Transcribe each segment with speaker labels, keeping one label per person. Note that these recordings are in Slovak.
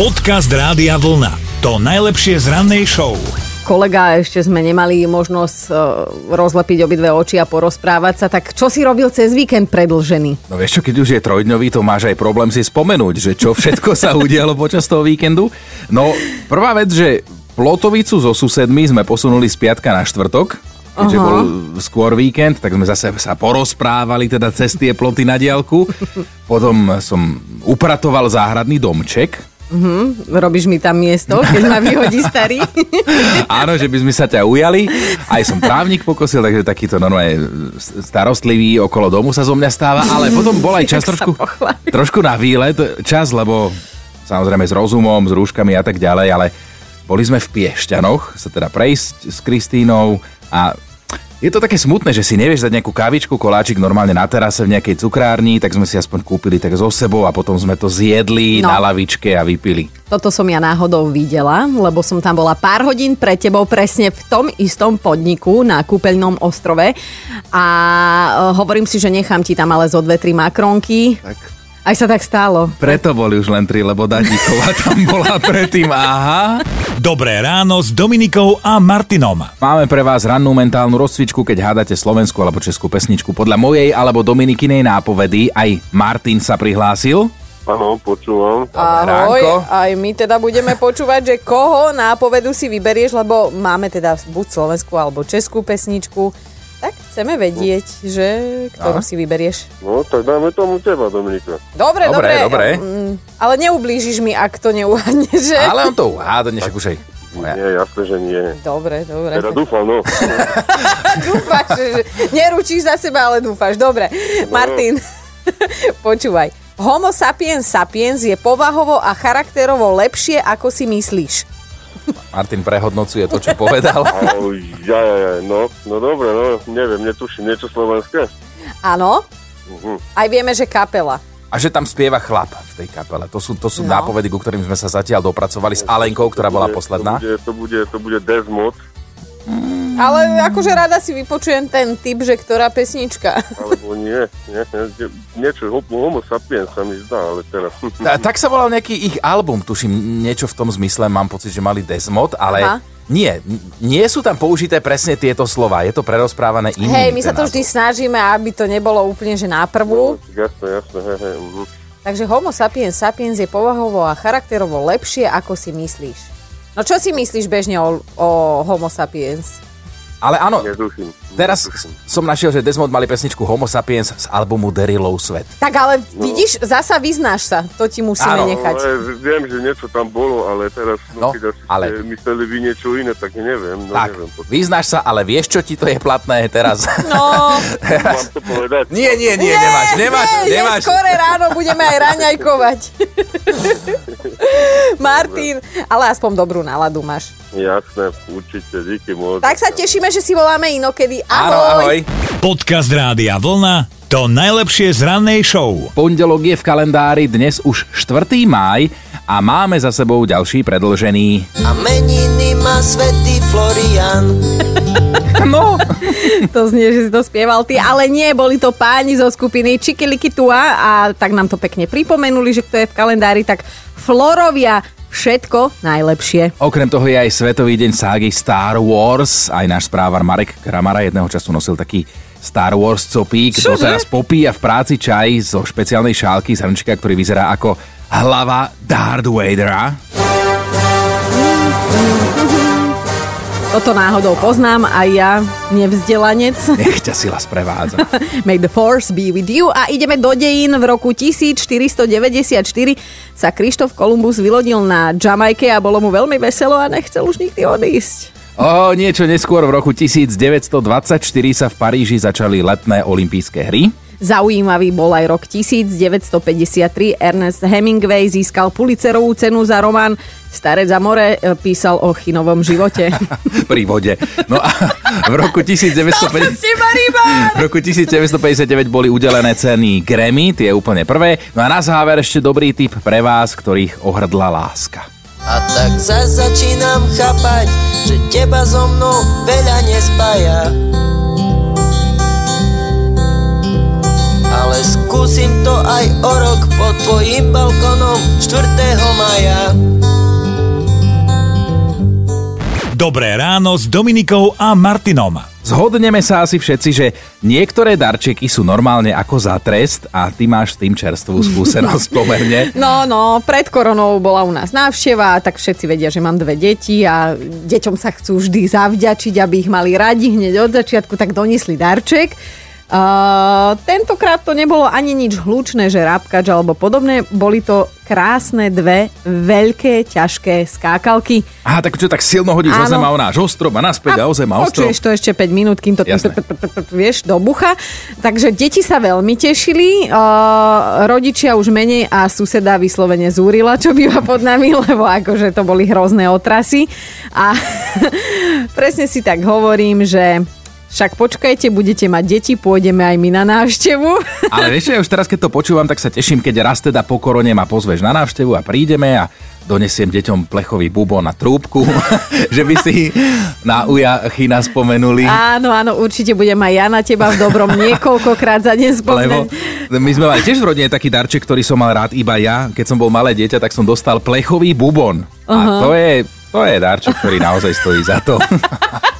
Speaker 1: Podcast Rádia Vlna. To najlepšie z rannej show.
Speaker 2: Kolega, ešte sme nemali možnosť uh, rozlepiť obidve oči a porozprávať sa, tak čo si robil cez víkend predlžený?
Speaker 3: No vieš čo, keď už je trojdňový, to máš aj problém si spomenúť, že čo všetko sa udialo počas toho víkendu. No, prvá vec, že plotovicu so susedmi sme posunuli z piatka na štvrtok, keďže
Speaker 2: Aha.
Speaker 3: bol skôr víkend, tak sme zase sa porozprávali teda cez tie ploty na diálku. Potom som upratoval záhradný domček,
Speaker 2: Robíš mi tam miesto, keď ma vyhodí starý?
Speaker 3: Áno, že by sme sa ťa ujali. Aj som právnik pokosil, takže takýto normálne starostlivý okolo domu sa zo mňa stáva, ale potom bol aj čas trošku, trošku na výlet. Čas, lebo samozrejme s rozumom, s rúškami a tak ďalej, ale boli sme v Piešťanoch, sa teda prejsť s Kristínou a je to také smutné, že si nevieš dať nejakú kávičku, koláčik normálne na terase v nejakej cukrárni, tak sme si aspoň kúpili tak so sebou a potom sme to zjedli
Speaker 2: No.
Speaker 3: na lavičke a vypili.
Speaker 2: Toto som ja náhodou videla, lebo som tam bola pár hodín pred tebou presne v tom istom podniku na kúpeľnom ostrove a e, hovorím si, že nechám ti tam ale zo dve, tri makronky.
Speaker 3: Tak
Speaker 2: Aj sa tak stalo.
Speaker 3: Preto boli už len tri, lebo Dadíková tam bola predtým, aha.
Speaker 1: Dobré ráno s Dominikou a Martinom.
Speaker 3: Máme pre vás rannú mentálnu rozcvičku, keď hádate slovenskú alebo českú pesničku. Podľa mojej alebo Dominikinej nápovedy aj Martin sa prihlásil.
Speaker 4: Áno, počúvam.
Speaker 3: ránko.
Speaker 2: aj my teda budeme počúvať, že koho nápovedu si vyberieš, lebo máme teda buď slovenskú alebo českú pesničku. Tak chceme vedieť, že ktorú
Speaker 3: No.
Speaker 2: si vyberieš.
Speaker 4: No, tak dáme tomu teba, Dominika.
Speaker 2: Dobre,
Speaker 3: Dobre,
Speaker 2: dobre.
Speaker 3: dobre.
Speaker 2: Mm, Ale neublížiš mi, ak to neuhádneš, že?
Speaker 3: Ale on to uhádne, však už aj...
Speaker 4: Nie, jasné, že nie.
Speaker 2: Dobre, dobre.
Speaker 4: Teda dúfam, no.
Speaker 2: Dúfaš, že neručíš za seba, ale dúfaš. Dobre. Martin, počúvaj. Homo sapiens sapiens je povahovo a charakterovo lepšie, ako si myslíš.
Speaker 3: Martin prehodnocuje to, čo povedal.
Speaker 4: Ja, ja, ja, no, no dobre, no, neviem, netuším, niečo slovenské.
Speaker 2: Áno,
Speaker 4: Mhm.
Speaker 2: aj vieme, že kapela.
Speaker 3: A že tam spieva chlap v tej kapele. To sú, to sú
Speaker 2: No.
Speaker 3: nápovedy, ku ktorým sme sa zatiaľ dopracovali s Alenkou, ktorá bola posledná.
Speaker 4: To bude, to bude, to bude Desmod,
Speaker 2: Ale akože rada si vypočujem ten typ, že ktorá pesnička.
Speaker 4: alebo nie, nie, nie niečo, homo, homo sapiens sa mi zdá, ale teraz.
Speaker 3: Ta, tak sa volal nejaký ich album, tuším, niečo v tom zmysle, mám pocit, že mali Desmod, ale
Speaker 2: Aha.
Speaker 3: nie, nie sú tam použité presne tieto slova, je to prerozprávané iným.
Speaker 2: Hej, my sa to vždy snažíme, aby to nebolo úplne, že na prvú.
Speaker 4: No, jasné, jasné, he, he, mhm.
Speaker 2: Takže homo sapiens sapiens je povahovo a charakterovo lepšie, ako si myslíš. No čo si myslíš bežne o, o homo sapiens?
Speaker 3: Ale áno,
Speaker 4: Netuším.
Speaker 3: Teraz som našiel, že Desmod mali pesničku Homo Sapiens z albumu Derilov Svet.
Speaker 2: Tak ale vidíš, zasa vyznáš sa, to ti musíme
Speaker 3: Áno,
Speaker 2: nechať.
Speaker 4: Ale viem, že niečo tam bolo, ale teraz,
Speaker 3: No,
Speaker 4: no, keď asi
Speaker 3: ale-
Speaker 4: ste mysleli vy niečo iné, tak neviem. No,
Speaker 3: Tak,
Speaker 4: neviem.
Speaker 3: vyznáš sa, ale vieš, čo ti to je platné teraz?
Speaker 2: No,
Speaker 4: Mám to povedať?
Speaker 3: nie, nie, nie, nemáš, nemáš,
Speaker 2: nie,
Speaker 3: nemáš.
Speaker 2: Skore ráno, budeme aj raňajkovať. Martin, ale aspoň dobrú náladu máš.
Speaker 4: Jasné, určite, díky moc.
Speaker 2: Tak sa tešíme, že si voláme inokedy.
Speaker 3: Áno,
Speaker 2: Ahoj.
Speaker 3: ahoj.
Speaker 1: Podcast Rádia Vlna. To najlepšie z rannej show.
Speaker 3: Pondelok je v kalendári dnes už 4. máj a máme za sebou ďalší predlžený.
Speaker 5: A meniny má svetý Florian.
Speaker 3: No,
Speaker 2: To znie, že si to spieval ty, ale nie, boli to páni zo skupiny Čikiliky Tua a tak nám to pekne pripomenuli, že kto je v kalendári, tak Florovia všetko najlepšie.
Speaker 3: Okrem toho je aj Svetový deň ságy Star Wars. Aj náš správar Marek Kramara jedného času nosil taký Star Wars copík.
Speaker 2: Čože?
Speaker 3: teraz popíja v práci čaj zo špeciálnej šálky z hrnčka, ktorý vyzerá ako hlava Darth Vadera.
Speaker 2: Toto náhodou poznám aj ja, nevzdelanec.
Speaker 3: Nech ťa sila sprevádza.
Speaker 2: May the force be with you. A ideme do dejín. V roku 1494 sa Krištof Kolumbus vylodil na Jamajke a bolo mu veľmi veselo a nechcel už nikdy odísť.
Speaker 3: O niečo neskôr v roku 1924 sa v Paríži začali letné olympijské hry.
Speaker 2: Zaujímavý bol aj rok 1953. Ernest Hemingway získal Pulitzerovú cenu za román Starec za more, e, písal o chinovom živote.
Speaker 3: pri vode. No a v roku 1950... V roku 1959 boli udelené ceny Grammy, tie úplne prvé. No a na záver ešte dobrý tip pre vás, ktorých ohrdla láska.
Speaker 5: A tak zas začínam chápať, že teba so mnou veľa nespája. aj o rok pod tvojim balkonom 4. maja.
Speaker 1: Dobré ráno s Dominikou a Martinom.
Speaker 3: Zhodneme sa asi všetci, že niektoré darčeky sú normálne ako za trest a ty máš s tým čerstvú skúsenosť pomerne.
Speaker 2: No, no, pred koronou bola u nás návšteva, tak všetci vedia, že mám dve deti a deťom sa chcú vždy zavďačiť, aby ich mali radi hneď od začiatku, tak donesli darček Uh, tentokrát to nebolo ani nič hlučné, že rábkač alebo podobné, boli to krásne dve veľké, ťažké skákalky.
Speaker 3: Aha, tak čo tak silno hodíš
Speaker 2: Áno.
Speaker 3: o zem a ona až ostrov a naspäť a, o zem a ostrov.
Speaker 2: Počuješ to ešte 5 minút, kým to vieš do bucha. Takže deti sa veľmi tešili, uh, rodičia už menej a suseda vyslovene zúrila, čo býva pod nami, lebo akože to boli hrozné otrasy. A presne si tak hovorím, že však počkajte, budete mať deti, pôjdeme aj my na návštevu.
Speaker 3: Ale vieš, ja už teraz, keď to počúvam, tak sa teším, keď raz teda po korone ma pozveš na návštevu a prídeme a donesiem deťom plechový bubon na trúbku, že by si na uja chyna spomenuli.
Speaker 2: Áno, áno, určite budem aj ja na teba v dobrom niekoľkokrát za deň
Speaker 3: Lebo
Speaker 2: spomínať.
Speaker 3: my sme mali tiež v rodine taký darček, ktorý som mal rád iba ja. Keď som bol malé dieťa, tak som dostal plechový bubon. A to je, to je darček, ktorý naozaj stojí za to.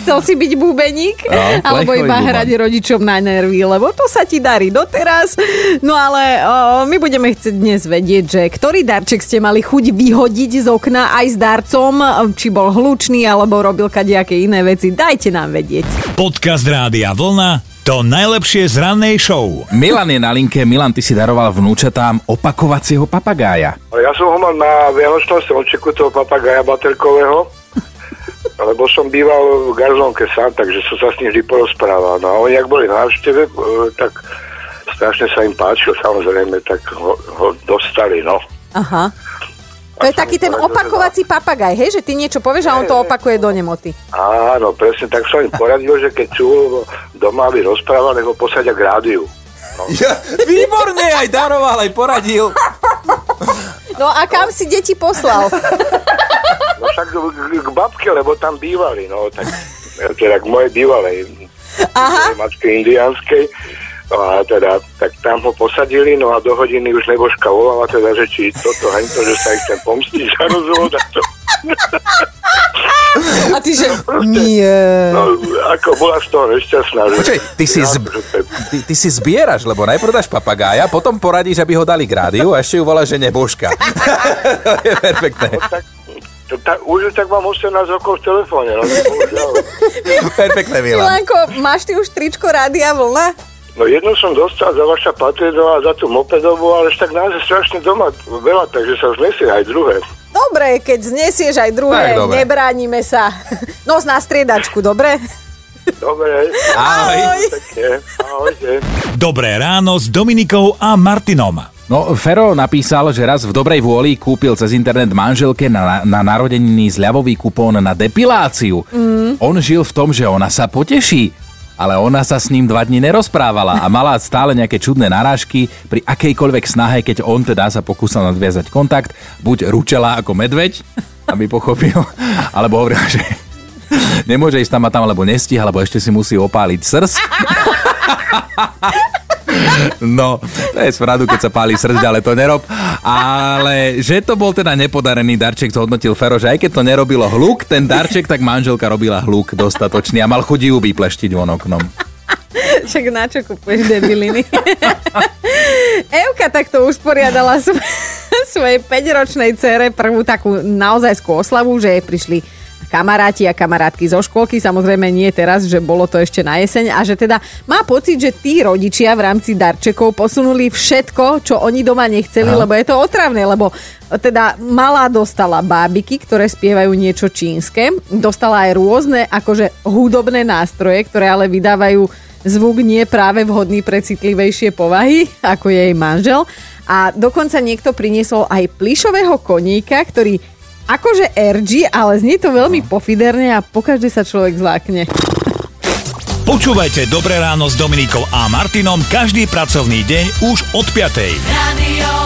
Speaker 2: Chcel si byť búbeník?
Speaker 3: No,
Speaker 2: alebo iba
Speaker 3: buban.
Speaker 2: hrať rodičom na nervy, lebo to sa ti darí doteraz. No ale o, my budeme chcieť dnes vedieť, že ktorý darček ste mali chuť vyhodiť z okna aj s darcom, či bol hlučný, alebo robil kadejaké iné veci. Dajte nám vedieť.
Speaker 1: Podcast Rádia Vlna to najlepšie z rannej show.
Speaker 3: Milan je na linke. Milan, ty si daroval vnúčatám opakovacieho papagája.
Speaker 6: Ja som ho mal na Vianočnom stromčeku toho papagája baterkového, lebo som býval v garzónke sám, takže som sa s ním vždy porozprával. No a oni, ak boli na návšteve, e, tak strašne sa im páčil, samozrejme, tak ho, ho dostali, no.
Speaker 2: Aha. To je taký ten
Speaker 6: poradil,
Speaker 2: opakovací papagaj, hej? Že ty niečo povieš a on to opakuje do nemoty.
Speaker 6: Áno, presne, tak som im poradil, že keď sú doma, aby rozprával, nech ho posadia k rádiu.
Speaker 3: Ja, výborne, aj daroval, aj poradil.
Speaker 2: No a kam si deti poslal?
Speaker 6: No však k, babke, lebo tam bývali, no, tak teda k mojej bývalej
Speaker 2: Aha.
Speaker 6: matke indianskej. No a teda, tak tam ho posadili, no a do hodiny už nebožka volala teda, že či toto, hento, že sa ich chcem pomstiť za rozvod. a to-
Speaker 2: A ty že... Nie.
Speaker 6: No, ako bola z toho nešťastná. Že,
Speaker 3: Počkaj, ty si,
Speaker 6: Ja,
Speaker 3: z,
Speaker 6: že to je-
Speaker 3: ty, ty si zbieraš, lebo najprv dáš papagája, potom poradíš, aby ho dali k rádiu a ešte ju voláš, že nebožka. to je perfektné.
Speaker 6: tak, to, tak, už tak mám 18 rokov v telefóne. No.
Speaker 3: Perfektné, Milan.
Speaker 2: Milanko, máš ty už tričko Rádia Vlna?
Speaker 6: no jedno som dostal za vaša patredo a za tú mopedovú, ale tak nás je strašne doma veľa, takže sa znesie aj druhé.
Speaker 2: Dobre, keď znesieš aj druhé,
Speaker 3: Tak,
Speaker 2: nebránime sa. Nos na striedačku, dobre?
Speaker 6: Dobre,
Speaker 3: Ahoj.
Speaker 6: pekne. Ahojte.
Speaker 1: Dobré ráno s Dominikou a Martinom.
Speaker 3: No, Fero napísal, že raz v dobrej vôli kúpil cez internet manželke na, na narodeniny zľavový kupón na depiláciu. Mm. On žil v tom, že ona sa poteší, ale ona sa s ním dva dní nerozprávala a mala stále nejaké čudné narážky pri akejkoľvek snahe, keď on teda sa pokúsal nadviazať kontakt, buď ručela ako medveď, aby pochopil, alebo hovorila, že nemôže ísť tam a tam, lebo nestíha, lebo ešte si musí opáliť srs. No, to je smradu, keď sa pálí srdť, ale to nerob. Ale že to bol teda nepodarený darček, zhodnotil Fero, že aj keď to nerobilo hluk, ten darček, tak manželka robila hluk dostatočný a mal chuť ju vypleštiť von oknom.
Speaker 2: Však na čo kúpuješ debiliny? Evka takto usporiadala svo- svojej 5-ročnej cere prvú takú naozajskú oslavu, že jej prišli kamaráti a kamarátky zo škôlky, samozrejme nie teraz, že bolo to ešte na jeseň a že teda má pocit, že tí rodičia v rámci darčekov posunuli všetko, čo oni doma nechceli, Aha. lebo je to otravné, lebo teda malá dostala bábiky, ktoré spievajú niečo čínske, dostala aj rôzne akože hudobné nástroje, ktoré ale vydávajú zvuk nie práve vhodný pre citlivejšie povahy, ako je jej manžel. A dokonca niekto priniesol aj plišového koníka, ktorý akože RG, ale znie to veľmi pofiderne a pokaždé sa človek zlákne.
Speaker 1: Počúvajte Dobré ráno s Dominikou a Martinom každý pracovný deň už od 5.
Speaker 7: Radio